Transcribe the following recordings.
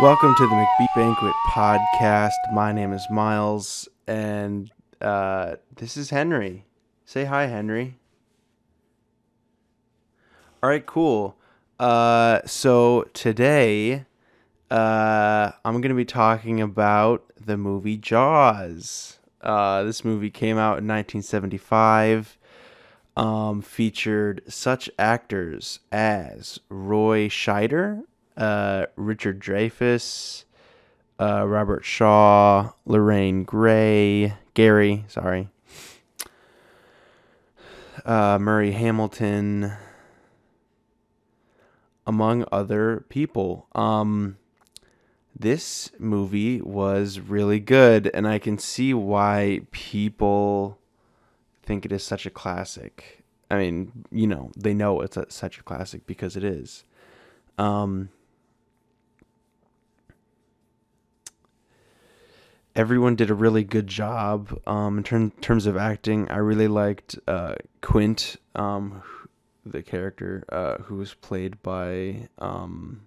Welcome to the Macbeef Banquet podcast. My name is Miles, and uh, this is Henry. Say hi, Henry. All right, cool. Uh, so today, uh, I'm gonna be talking about the movie Jaws. Uh, this movie came out in 1975. Um, featured such actors as Roy Scheider, uh, Richard Dreyfuss, uh, Robert Shaw, Lorraine Gray, Gary, sorry, uh, Murray Hamilton, among other people. Um, this movie was really good, and I can see why people think it is such a classic. I mean, you know, they know it's a, such a classic because it is. Um, everyone did a really good job um, in term, terms of acting. I really liked uh, Quint, um, the character uh, who was played by um,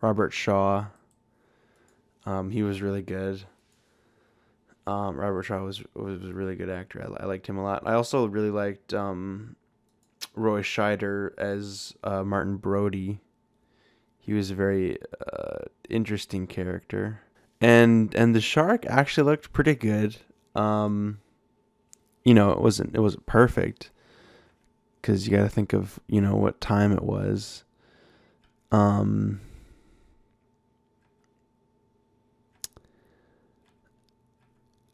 Robert Shaw. Um, he was really good. Um, Robert Shaw was was a really good actor. I, I, liked him a lot. I also really liked um, Roy Scheider as uh, Martin Brody. He was a very uh, interesting character, and and the shark actually looked pretty good. Um, you know, it wasn't it wasn't perfect because you got to think of you know what time it was. Um,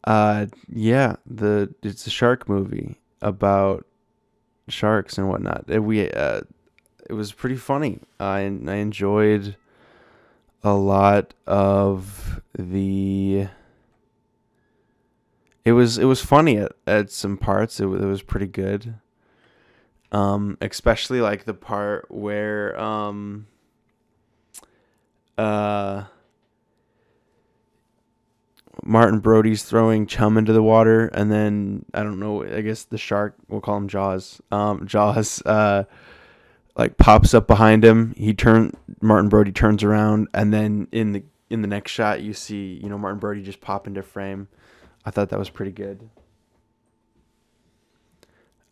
Uh, yeah, the it's a shark movie about sharks and whatnot. It, we uh, it was pretty funny. I I enjoyed a lot of the. It was it was funny at, at some parts. It, it was pretty good. Um, especially like the part where um. Uh Martin Brody's throwing chum into the water, and then I don't know. I guess the shark, we'll call him Jaws. Um, Jaws, uh, like pops up behind him. He turn Martin Brody turns around, and then in the in the next shot, you see you know Martin Brody just pop into frame. I thought that was pretty good.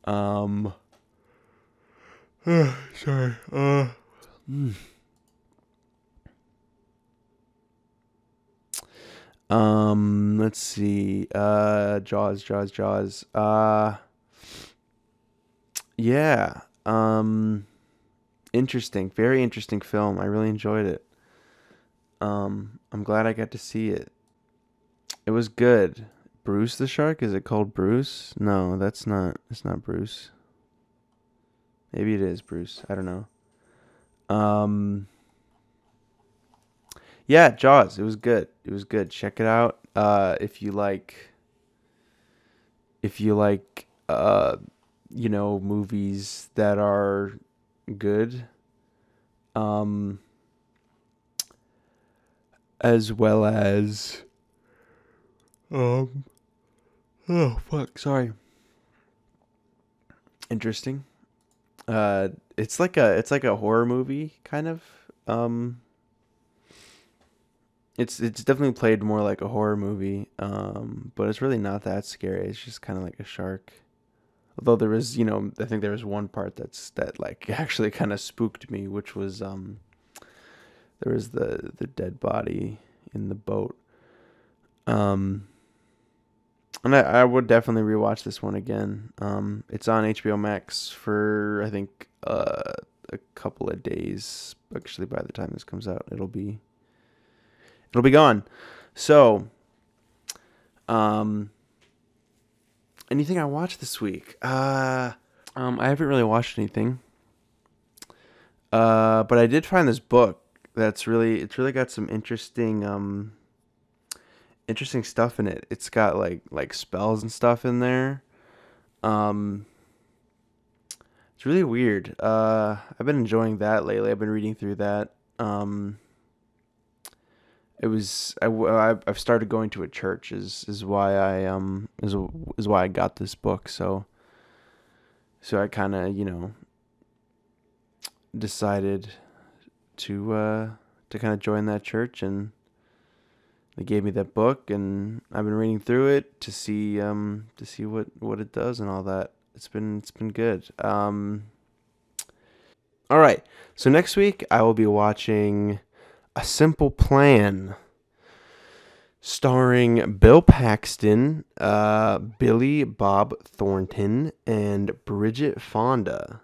Um. sorry. Uh. Mm. Um, let's see. Uh, Jaws, Jaws, Jaws. Uh, yeah. Um, interesting. Very interesting film. I really enjoyed it. Um, I'm glad I got to see it. It was good. Bruce the shark? Is it called Bruce? No, that's not. It's not Bruce. Maybe it is Bruce. I don't know. Um yeah, Jaws. It was good. It was good. Check it out. Uh, if you like, if you like, uh, you know, movies that are good, um, as well as, um, oh fuck, sorry. Interesting. Uh, it's like a it's like a horror movie kind of. Um it's it's definitely played more like a horror movie, um, but it's really not that scary. It's just kind of like a shark. Although there is, you know, I think there was one part that's that like actually kind of spooked me, which was um, there was the the dead body in the boat. Um, and I, I would definitely rewatch this one again. Um, it's on HBO Max for I think uh, a couple of days. Actually, by the time this comes out, it'll be it'll be gone. So, um, anything I watched this week? Uh, um, I haven't really watched anything. Uh, but I did find this book that's really it's really got some interesting um interesting stuff in it. It's got like like spells and stuff in there. Um it's really weird. Uh I've been enjoying that lately. I've been reading through that. Um it was I, I've started going to a church is is why I um is is why I got this book so so I kind of you know decided to uh to kind of join that church, and they gave me that book, and I've been reading through it to see um to see what what it does and all that. It's been it's been good. Um. All right, so next week I will be watching A Simple Plan starring Bill Paxton, uh, Billy Bob Thornton, and Bridget Fonda.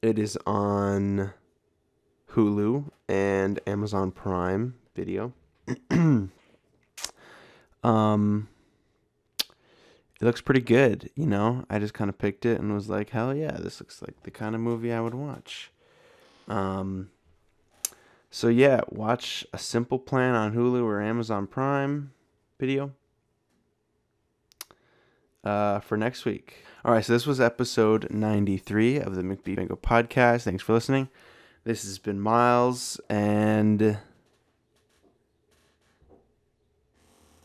It is on Hulu and Amazon Prime Video. um, it looks pretty good, you know. I just kind of picked it and was like, hell yeah, this looks like the kind of movie I would watch. Um, so yeah, watch A Simple Plan on Hulu or Amazon Prime Video uh, for next week. All right, so this was episode 93 of the Macbeef Banquet podcast. Thanks for listening. This has been Miles, and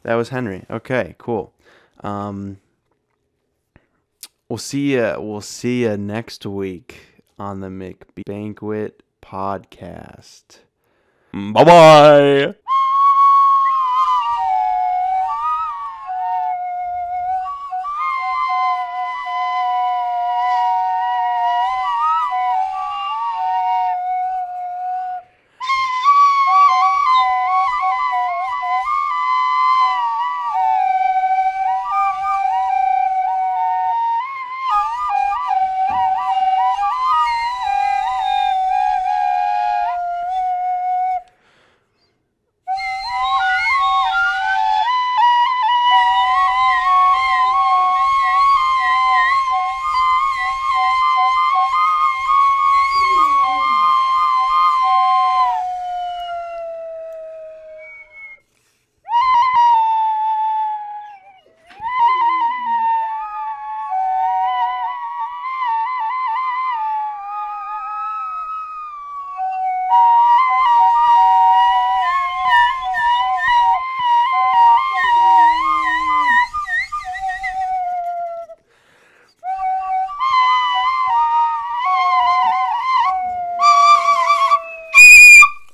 that was Henry. Okay, cool. Um, we'll see you. We'll see you next week on the Macbeef Banquet podcast. Bye bye.